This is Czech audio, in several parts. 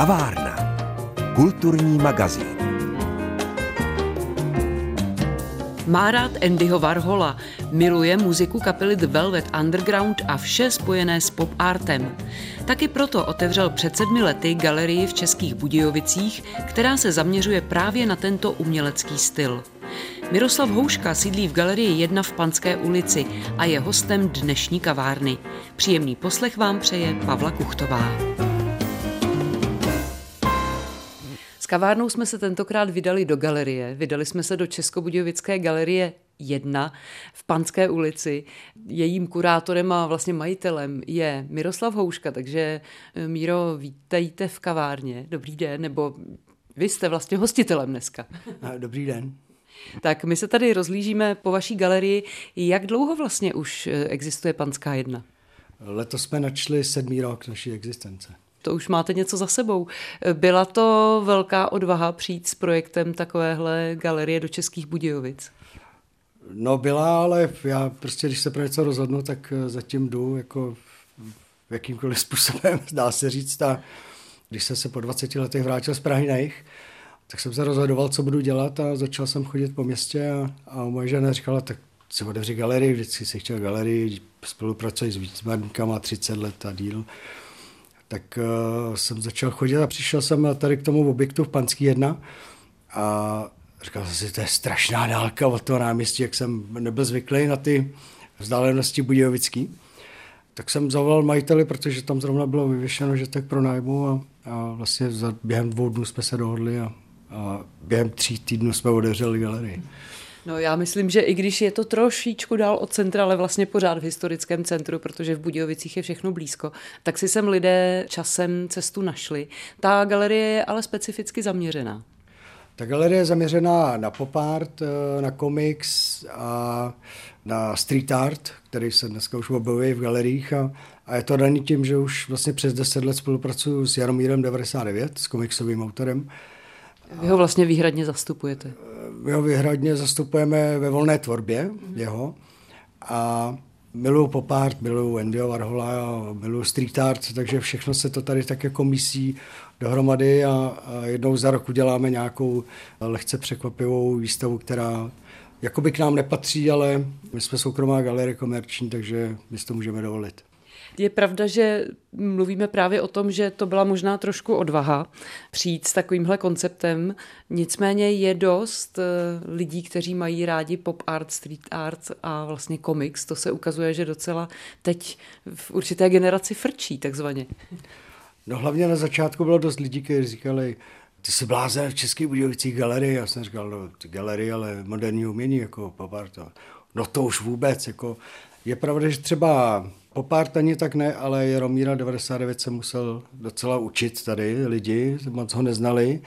Kavárna. Kulturní magazín. Má rád Andyho Warhola, miluje muziku kapely The Velvet Underground a vše spojené s pop artem. Taky proto otevřel před sedmi lety galerii v Českých Budějovicích, která se zaměřuje právě na tento umělecký styl. Miroslav Houška sídlí v galerii 1 v Panské ulici a je hostem dnešní kavárny. Příjemný poslech vám přeje Pavla Kuchtová. Kavárnou jsme se tentokrát vydali do galerie. Vydali jsme se do Českobudějovické galerie 1 v Panské ulici. Jejím kurátorem a vlastně majitelem je Miroslav Houška, takže Míro, vítejte v kavárně. Dobrý den, nebo vy jste vlastně hostitelem dneska. Dobrý den. Tak my se tady rozlížíme po vaší galerii. Jak dlouho vlastně už eh, existuje Panská jedna? Letos jsme načli sedmý rok naší existence. To už máte něco za sebou. Byla to velká odvaha přijít s projektem takovéhle galerie do Českých Budějovic? No byla, ale já prostě, když se pro něco rozhodnu, tak eh, zatím jdu jako jakýmkoliv způsobem, dá se říct. A když jsem se po 20 letech vrátil z Prahy na jich, tak jsem se rozhodoval, co budu dělat a začal jsem chodit po městě a, a moje žena říkala, tak si otevři galerii, vždycky si chtěl galerii, spolupracuji s výtvarníkama 30 let a díl. Tak uh, jsem začal chodit a přišel jsem tady k tomu objektu v Panský 1 a říkal jsem si, to je strašná dálka od toho náměstí, jak jsem nebyl zvyklý na ty vzdálenosti Budějovický. Tak jsem zavolal majiteli, protože tam zrovna bylo vyvěšeno, že tak pro nájmu a, a vlastně za, během dvou dnů jsme se dohodli a a během tří týdnů jsme otevřeli galerii. No já myslím, že i když je to trošičku dál od centra, ale vlastně pořád v historickém centru, protože v Budějovicích je všechno blízko, tak si sem lidé časem cestu našli. Ta galerie je ale specificky zaměřená. Ta galerie je zaměřená na pop art, eh, na komiks a na street art, který se dneska už objevuje v galeriích a, a je to daný tím, že už vlastně přes 10 let spolupracuju s Jaromírem 99, s komiksovým autorem, vy ho vlastně výhradně zastupujete? My ho výhradně zastupujeme ve volné tvorbě jeho a miluju pop art, miluju Andyho Warhola, miluju street art, takže všechno se to tady tak jako mísí dohromady a, a jednou za rok uděláme nějakou lehce překvapivou výstavu, která jakoby k nám nepatří, ale my jsme soukromá galerie komerční, takže my si to můžeme dovolit. Je pravda, že mluvíme právě o tom, že to byla možná trošku odvaha přijít s takovýmhle konceptem. Nicméně je dost eh, lidí, kteří mají rádi pop art, street art a vlastně komiks. To se ukazuje, že docela teď v určité generaci frčí takzvaně. No hlavně na začátku bylo dost lidí, kteří říkali, ty jsi blázen v Českých Budějovicích galerii. Já jsem říkal, no, galerie, ale moderní umění, jako pop art. No to už vůbec, jako je pravda, že třeba po pár ani tak ne, ale Jaromíra 99 se musel docela učit tady lidi, moc ho neznali,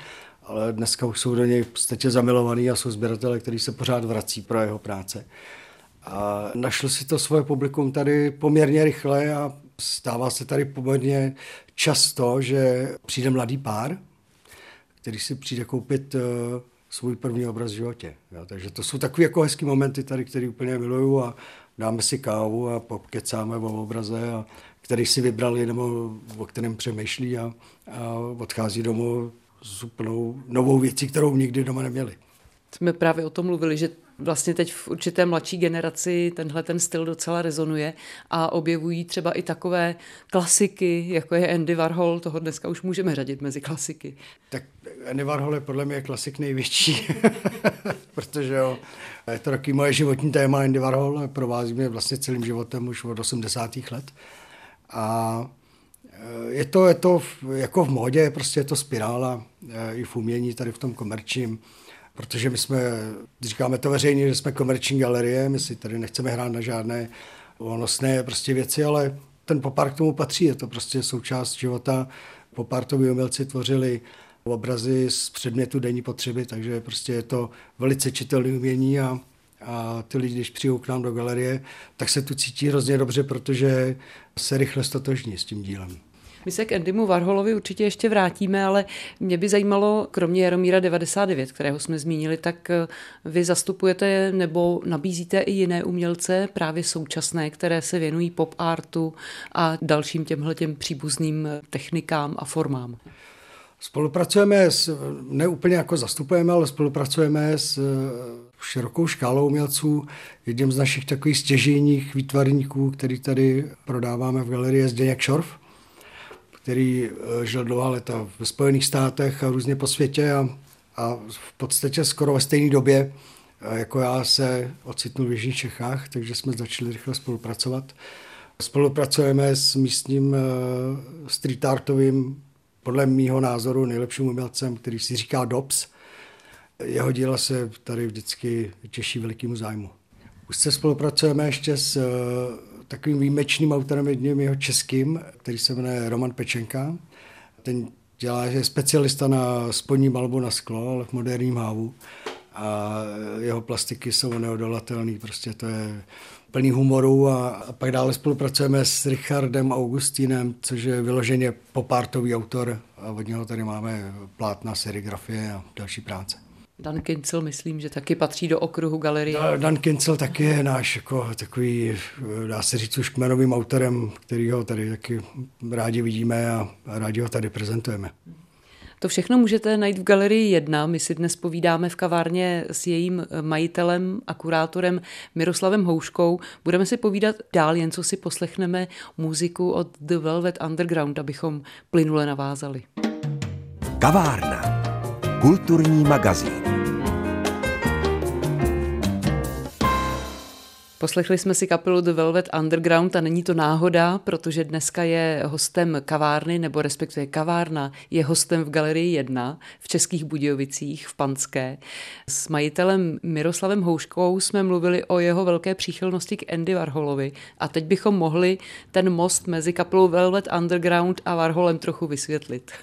ale dneska už jsou do něj v podstatě zamilovaný a jsou sběratele, který se pořád vrací pro jeho práce. A našel si to svoje publikum tady poměrně rychle a stává se tady poměrně často, že přijde mladý pár, který si přijde koupit uh, svůj první obraz v životě. Takže to jsou takové jako hezký momenty tady, které úplně miluju a dáme si kávu a pokecáme o obraze, a, který si vybrali nebo o kterém přemýšlí a, a odchází domů s úplnou novou věcí, kterou nikdy doma neměli. Jsme právě o tom mluvili, že vlastně teď v určité mladší generaci tenhle ten styl docela rezonuje a objevují třeba i takové klasiky, jako je Andy Warhol, toho dneska už můžeme řadit mezi klasiky. Tak Andy Warhol je podle mě klasik největší, protože jo, je to taky moje životní téma Andy Warhol, provází mě vlastně celým životem už od 80. let. A eh, je to, je to jako v modě, prostě je to spirála eh, i v umění tady v tom komerčním protože my jsme, říkáme to veřejně, že jsme komerční galerie, my si tady nechceme hrát na žádné volnostné prostě věci, ale ten popár k tomu patří, je to prostě součást života. Popartoví umělci tvořili obrazy z předmětu denní potřeby, takže prostě je to velice čitelné umění a, a ty lidi, když přijdou k nám do galerie, tak se tu cítí hrozně dobře, protože se rychle stotožní s tím dílem. My se k Andymu Warholovi určitě ještě vrátíme, ale mě by zajímalo, kromě Jaromíra 99, kterého jsme zmínili, tak eh, vy zastupujete nebo nabízíte i jiné umělce, právě současné, které se věnují pop artu a dalším těmhle těm příbuzným technikám a formám. Spolupracujeme s, ne úplně jako zastupujeme, ale spolupracujeme s širokou škálou umělců. Jedním z našich takových stěžejních výtvarníků, který tady prodáváme v galerii, je Zdeněk Šorf, který eh, žil dlouhá léta ve Spojených státech a různě po světě a, a v podstatě skoro ve stejné době eh, jako já se ocitnul v Jižních Čechách, takže jsme začali rychle spolupracovat. Spolupracujeme s místním eh, street artovým, podle mýho názoru nejlepším umělcem, který si říká Dobbs, jeho díla se tady vždycky těší velikýmu zájmu. Už se spolupracujeme ještě s takovým výjimečným autorem, jedním jeho českým, který se jmenuje Roman Pečenka. Ten dělá, je specialista na spodní malbu na sklo, ale v moderním hávu. A jeho plastiky jsou neodolatelné, prostě to je plný humoru a, a pak dále spolupracujeme s Richardem Augustínem, což je vyloženě popártový autor a od něho tady máme plátna, serigrafie a další práce. Dan Kincel, myslím, že taky patří do okruhu galerie. Dan Kincel taky je náš jako takový, dá se říct, už kmenovým autorem, který ho tady taky rádi vidíme a rádi ho tady prezentujeme. To všechno můžete najít v Galerii 1. My si dnes povídáme v kavárně s jejím majitelem a kurátorem Miroslavem Houškou. Budeme si povídat dál, jen co si poslechneme muziku od The Velvet Underground, abychom plynule navázali. Kavárna. Kulturní magazín. Poslechli jsme si kapelu The Velvet Underground a není to náhoda, protože dneska je hostem kavárny, nebo respektive kavárna je hostem v Galerii 1 v Českých Budějovicích v Panské. S majitelem Miroslavem Houškou jsme mluvili o jeho velké příchylnosti k Andy Warholovi a teď bychom mohli ten most mezi kapelou Velvet Underground a Warholem trochu vysvětlit.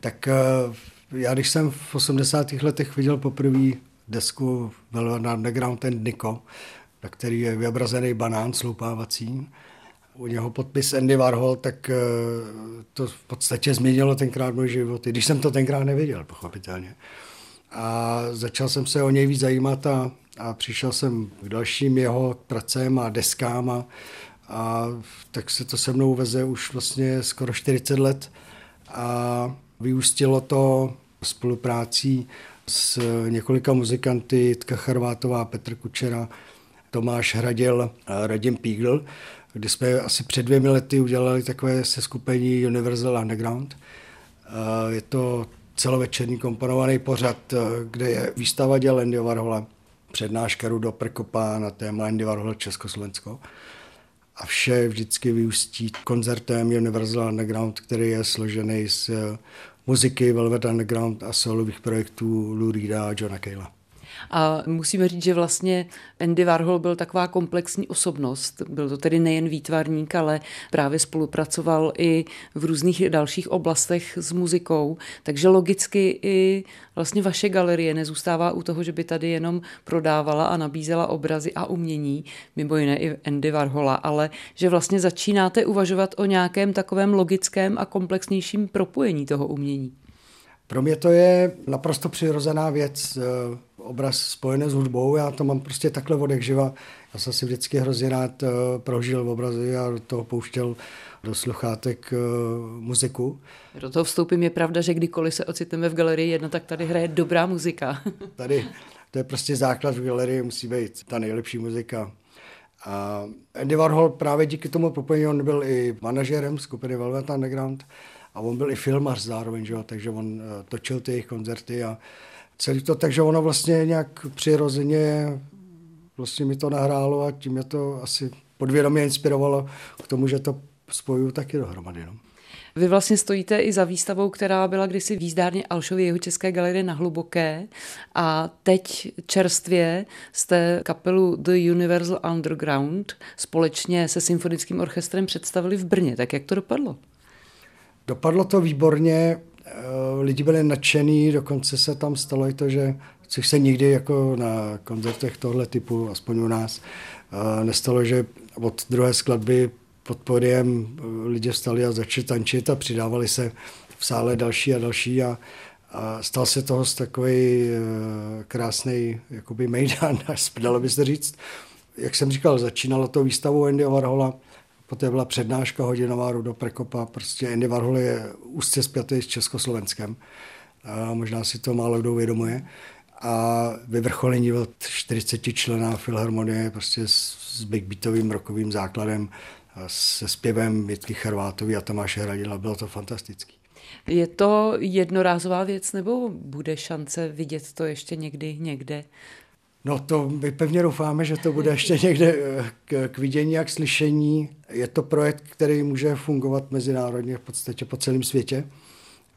Tak eh, já když jsem v 80. letech viděl poprvé desku Velvet Underground ten Nico, na který je vyobrazený banán sloupávací. U něho podpis Andy Warhol, tak eh, to v podstatě změnilo tenkrát můj život, i když jsem to tenkrát nevěděl, pochopitelně. A začal jsem se o něj víc zajímat a, a přišel jsem k dalším jeho pracem a deskám a, a tak se to se mnou veze už vlastně skoro 40 let a vyústilo to spoluprácí s několika muzikanty, Tka Charvátová, Petr Kučera, Tomáš Hradil a Radim Pígl, kdy jsme asi před dvěmi lety udělali takové seskupení Universal Underground. Je to celovečerní komponovaný pořad, kde je výstava děl Andy Warhola, přednáška Rudo Prkopa na téma Andy Warhol Československo. A vše vždycky vyústí koncertem Universal Underground, který je složený z muziky Velvet Underground a solových projektů Lou Reeda a Johna Cale'a. A musíme říct, že vlastně Andy Warhol byl taková komplexní osobnost. Byl to tedy nejen výtvarník, ale právě spolupracoval i v různých dalších oblastech s muzikou. Takže logicky i vlastně vaše galerie nezůstává u toho, že by tady jenom prodávala a nabízela obrazy a umění, mimo jiné i Andy Warhola, ale že vlastně začínáte uvažovat o nějakém takovém logickém a komplexnějším propojení toho umění. Pro mě to je naprosto přirozená věc, obraz spojený s hudbou, já to mám prostě takhle od živa. Já jsem si vždycky hrozně rád eh, prožil v obrazy a do toho pouštěl do sluchátek eh, muziku. Do toho vstoupím, je pravda, že kdykoliv se ocitneme v galerii jedna, tak tady hraje dobrá muzika. tady, to je prostě základ v galerii, musí být ta nejlepší muzika. A Andy Warhol právě díky tomu propojení, on byl i manažerem skupiny Velvet Underground, a on byl i filmař zároveň, že jo, takže on eh, točil ty jejich koncerty a celý to, takže ono vlastně nějak přirozeně vlastně mi to nahrálo a tím mě to asi podvědomě inspirovalo k tomu, že to spojuju taky dohromady. No. Vy vlastně stojíte i za výstavou, která byla kdysi v jízdárně Alšovy jeho České galerie na Hluboké a teď čerstvě jste kapelu The Universal Underground společně se symfonickým orchestrem představili v Brně. Tak jak to dopadlo? Dopadlo to výborně, lidi byli nadšení, dokonce se tam stalo i to, že což se nikdy jako na koncertech tohle typu, aspoň u nás, eh, nestalo, že od druhé skladby pod podiem eh, lidi vstali a začali tančit a přidávali se v sále další a další a, a stal se toho takový krásný jakoby mejdan, dalo by se říct. Jak jsem říkal, začínalo to výstavou Andy Warhola, Poté byla přednáška hodinová Rudo Prekopa. Prostě Andy Warhol je úzce zpětý s Československem. A možná si to málo kdo uvědomuje. A vyvrcholení od 40 člená filharmonie prostě s big beatovým rokovým základem, se zpěvem Větky Charvátový a Tomáše Hradila. Bylo to fantastické. Je to jednorázová věc nebo bude šance vidět to ještě někdy někde? No to my pevně doufáme, že to bude ještě někde eh, k, k vidění a k slyšení. Je to projekt, který může fungovat mezinárodně v podstatě po celém světě.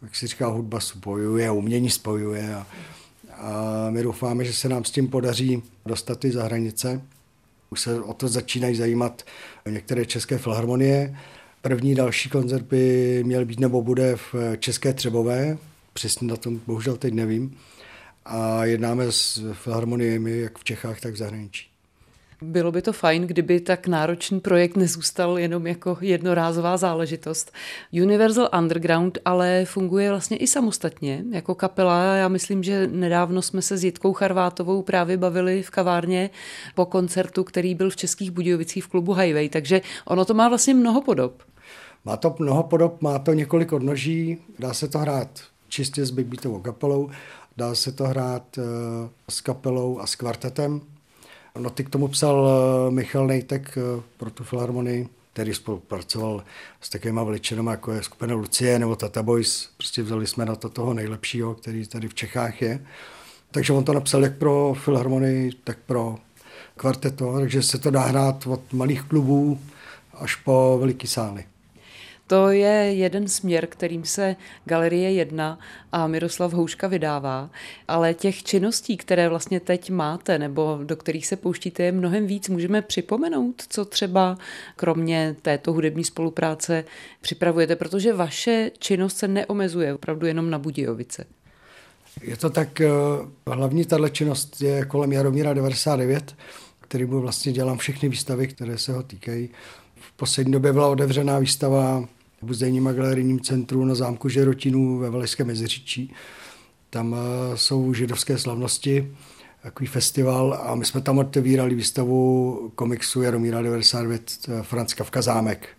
Jak si říká, hudba spojuje, umění spojuje a, a my doufáme, že se nám s tím podaří dostat i za hranice. Už se o to začínají zajímat některé české filharmonie. První další koncert by měl být nebo bude v České Třebové, přesně na tom bohužel teď nevím. A jednáme s filharmoniemi jak v Čechách, tak v zahraničí. Bylo by to fajn, kdyby tak náročný projekt nezůstal jenom jako jednorázová záležitost. Universal Underground ale funguje vlastně i samostatně jako kapela. Já myslím, že nedávno jsme se s Jitkou Charvátovou právě bavili v kavárně po koncertu, který byl v Českých Budějovicích v klubu Highway, takže ono to má vlastně mnoho podob. Má to mnoho podob, má to několik odnoží, dá se to hrát čistě s big beatovou kapelou, dá se to hrát uh, s kapelou a s kvartetem, Noty k tomu psal eh, Michal Nejtek eh, pro tu filharmonii, který spolupracoval s takovými veličinami, jako je skupina Lucie nebo Tata Boys. Prostě vzali jsme na to toho nejlepšího, který tady v Čechách je. Takže on to napsal jak pro filharmonii, tak pro kvarteto, takže se to dá hrát od malých klubů až po veliký sály. To je jeden směr, kterým se Galerie 1 a Miroslav Houška vydává, ale těch činností, které vlastně teď máte nebo do kterých se pouštíte, je mnohem víc. Můžeme připomenout, co třeba kromě této hudební spolupráce připravujete, protože vaše činnost se neomezuje opravdu jenom na Budějovice. Je to tak, eh, hlavní tahle činnost je kolem Jaromíra 99, který mu vlastně dělám všechny výstavy, které se ho týkají. V poslední době byla otevřená výstava v muzejním a galerijním centru na zámku Žerotinů ve Valešském Meziříčí. Tam eh, jsou židovské slavnosti, takový festival a my jsme tam otevírali výstavu komiksu Jaromíra 99 eh, Franz Kafka zámek,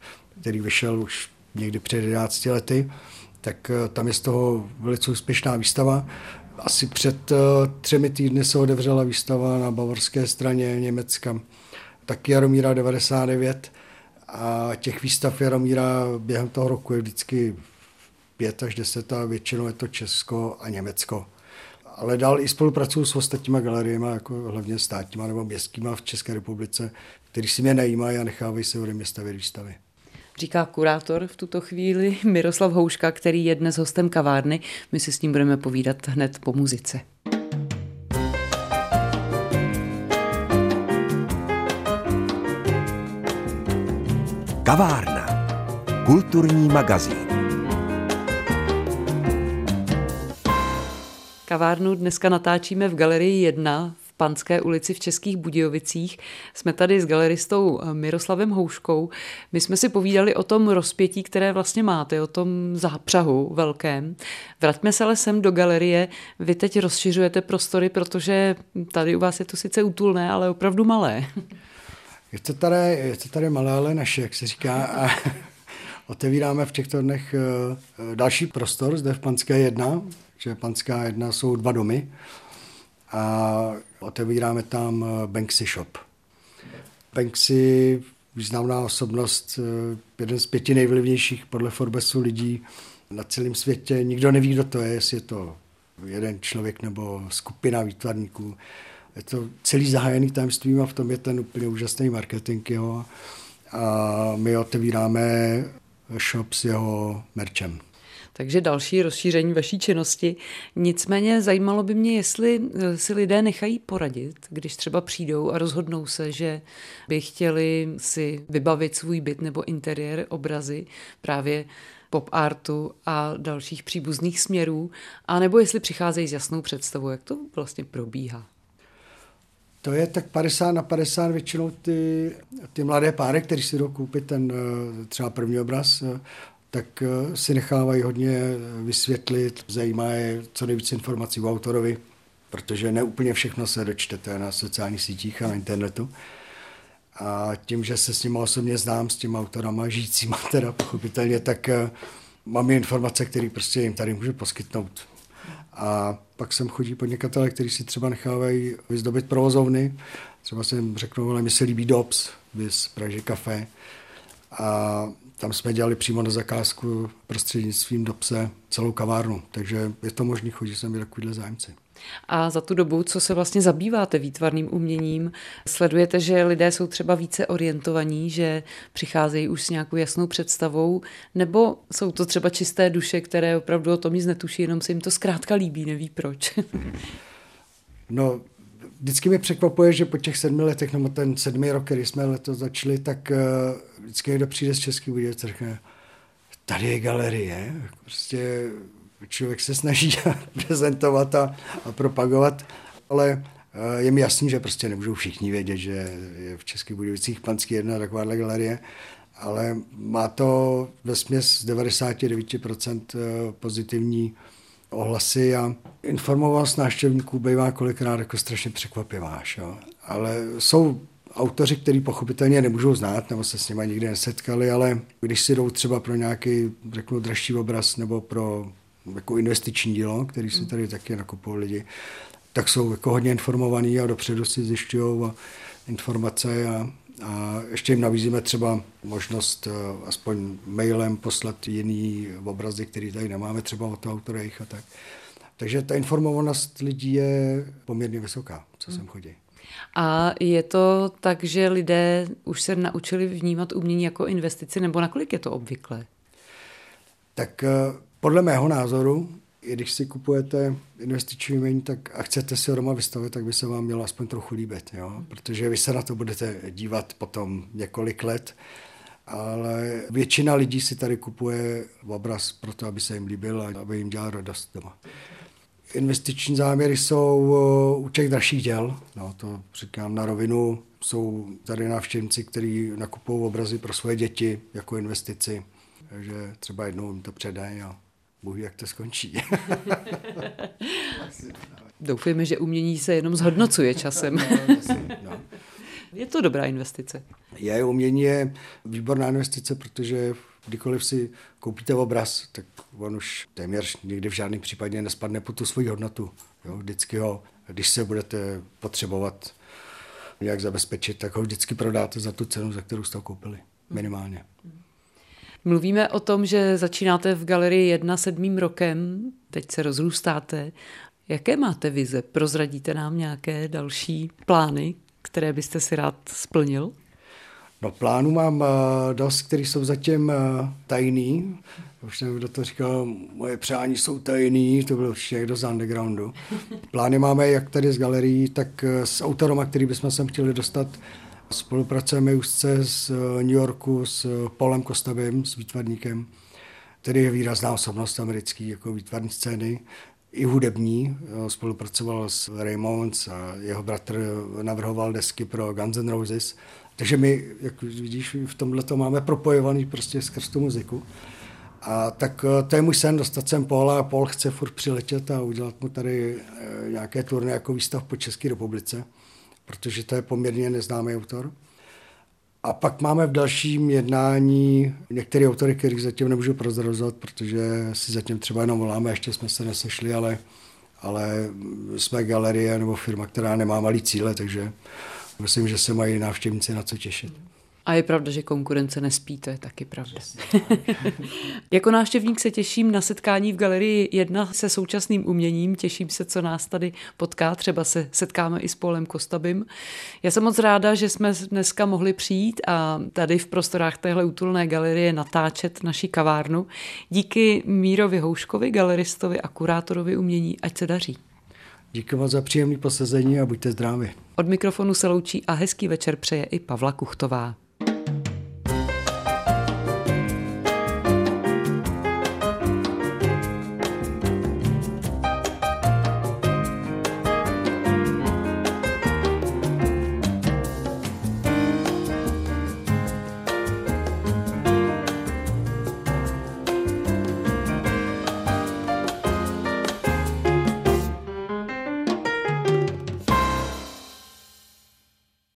který vyšel už někdy před 11 lety. Tak eh, tam je z toho velice úspěšná výstava. Asi před třemi týdny se otevřela výstava na bavorské straně Německa, taky Jaromíra 99 a těch výstav Jaromíra během toho roku je vždycky pět až deset a většinou je to Česko a Německo. Ale dál i spolupracuju s ostatníma galeriemi, jako hlavně státníma nebo městskýma v České republice, který si mě najímají a nechávají se ode mě stavět výstavy. Říká kurátor v tuto chvíli Miroslav Houška, který je dnes hostem kavárny. My si s ním budeme povídat hned po muzice. Kavárna. Kulturní magazín. Kavárnu dneska natáčíme v Galerii 1 v Panské ulici v Českých Budějovicích. Jsme tady s galeristou Miroslavem Houškou. My jsme si povídali o tom rozpětí, které vlastně máte, o tom zápřahu velkém. Vraťme se ale sem do galerie. Vy teď rozšiřujete prostory, protože tady u vás je to sice útulné, ale opravdu malé. Je to tady, je to tady malé, ale naše, jak se říká. A otevíráme v těchto dnech eh, další prostor zde v Panské 1, že Panská 1 jsou dva domy a otevíráme tam eh, Banksy Shop. Banksy, významná osobnost, eh, jeden z pěti nejvlivnějších podle Forbesu lidí na celém světě. Nikdo neví, kdo to je, jestli je to jeden člověk nebo skupina výtvarníků je to celý zahájený tajemstvím a v tom je ten úplně úžasný marketing jo. A my otevíráme shop s jeho merčem. Takže další rozšíření vaší činnosti. Nicméně zajímalo by mě, jestli eh, si lidé nechají poradit, když třeba přijdou a rozhodnou se, že by chtěli si vybavit svůj byt nebo interiér obrazy právě pop artu a dalších příbuzných směrů, a nebo jestli přicházejí s jasnou představou, jak to vlastně probíhá. To je tak 50 na 50 většinou ty, ty mladé páry, kteří si jdou koupit ten eh, třeba první obraz, eh, tak eh, si nechávají hodně vysvětlit, zajímá je co nejvíc informací o autorovi, protože ne úplně všechno se dočtete na sociálních sítích a na internetu. A tím, že se s nimi osobně znám, s těma autorama, žijícíma teda pochopitelně, tak mám informace, které prostě jim tady můžu poskytnout. A pak sem chodí podnikatele, kteří si třeba nechávají vyzdobit provozovny. Třeba jsem řeknu, ale mi se líbí DOPS, vys Praže Café. A tam jsme dělali přímo na zakázku prostřednictvím DOPSE celou kavárnu. Takže je to možné, chodí sem i takovýhle zájemci. A za tu dobu, co se vlastně zabýváte výtvarným uměním, sledujete, že lidé jsou třeba více orientovaní, že přicházejí už s nějakou jasnou představou, nebo jsou to třeba čisté duše, které opravdu o tom nic netuší, jenom se jim to zkrátka líbí, neví proč? no, vždycky mě překvapuje, že po těch sedmi letech, nebo ten sedmi rok, který jsme letos začali, tak uh, vždycky někdo přijde z Český Budějovic a řekne, tady je galerie, prostě člověk se snaží prezentovat a, a propagovat, ale eh, je mi jasný, že prostě nemůžou všichni vědět, že je v Českých Budějovicích Panský jedna takováhle galerie, ale má to ve směs 99% eh, pozitivní ohlasy a informovanost návštěvníků bývá kolikrát jako strašně překvapivá. Šo? Ale jsou autoři, který pochopitelně nemůžou znát nebo se s nimi nikdy nesetkali, ale když si jdou třeba pro nějaký, řeknu, dražší obraz nebo pro jako investiční dílo, který si tady taky nakupují lidi, tak jsou jako hodně informovaní a dopředu si zjišťují informace a, a ještě jim nabízíme třeba možnost uh, aspoň mailem poslat jiný obrazy, který tady nemáme, třeba od autorech a tak. Takže ta informovanost lidí je poměrně vysoká, co sem chodí. A je to tak, že lidé už se naučili vnímat umění jako investici, nebo nakolik je to obvyklé? Tak uh, podle mého názoru, i když si kupujete investiční umění tak a chcete si ho doma vystavit, tak by se vám mělo aspoň trochu líbit, jo? protože vy se na to budete dívat potom několik let, ale většina lidí si tady kupuje obraz proto, aby se jim líbil a aby jim dělal radost doma. Investiční záměry jsou u těch dražších děl, no, to říkám na rovinu, jsou tady návštěvníci, kteří nakupují obrazy pro svoje děti jako investici, takže třeba jednou jim to předají a Bůh jak to skončí. Doufujeme, že umění se jenom zhodnocuje časem. no, no. Je to dobrá investice. Je, umění je výborná investice, protože kdykoliv si koupíte obraz, tak on už téměř nikdy v žádném případě nespadne po tu svoji hodnotu. Jo, vždycky ho, když se budete potřebovat nějak zabezpečit, tak ho vždycky prodáte za tu cenu, za kterou jste ho koupili. Minimálně. Mm. Mluvíme o tom, že začínáte v galerii jedna sedmým rokem, teď se rozrůstáte. Jaké máte vize? Prozradíte nám nějaké další plány, které byste si rád splnil? No plánů mám uh, dost, které jsou zatím uh, tajný. Už nevím, kdo to říkal, moje přání jsou tajný, to bylo určitě někdo z undergroundu. Plány máme jak tady z galerií, tak uh, s autorama, který bychom sem chtěli dostat Spolupracujeme úzce z eh, New Yorku s Polem Kostavým, s výtvarníkem, který je výrazná osobnost americký jako výtvarní scény, i hudební. Eh, spolupracoval s Raymonds a jeho bratr navrhoval desky pro Guns N' Roses. Takže my, jak vidíš, v tomhle to máme propojovaný prostě skrz tu muziku. A tak eh, to je můj sen, dostat sem Paula a Paul chce furt přiletět a udělat mu tady nějaké turné jako výstav po České republice protože to je poměrně neznámý autor. A pak máme v dalším jednání některé autory, kterých zatím nemůžu prozrazovat, protože si zatím třeba jenom voláme, ještě jsme se nesešli, ale, ale jsme galerie nebo firma, která nemá malý cíle, takže myslím, že se mají návštěvníci na co těšit. A je pravda, že konkurence nespí, to je taky pravda. jako návštěvník se těším na setkání v galerii jedna se současným uměním. Těším se, co nás tady potká. Třeba se setkáme i s Polem Kostabym. Já jsem moc ráda, že jsme dneska mohli přijít a tady v prostorách téhle útulné galerie natáčet naší kavárnu. Díky Mírovi Houškovi, galeristovi a kurátorovi umění. Ať se daří. Díky moc za příjemné posazení a buďte zdraví. Od mikrofonu se loučí a hezký večer přeje i Pavla Kuchtová.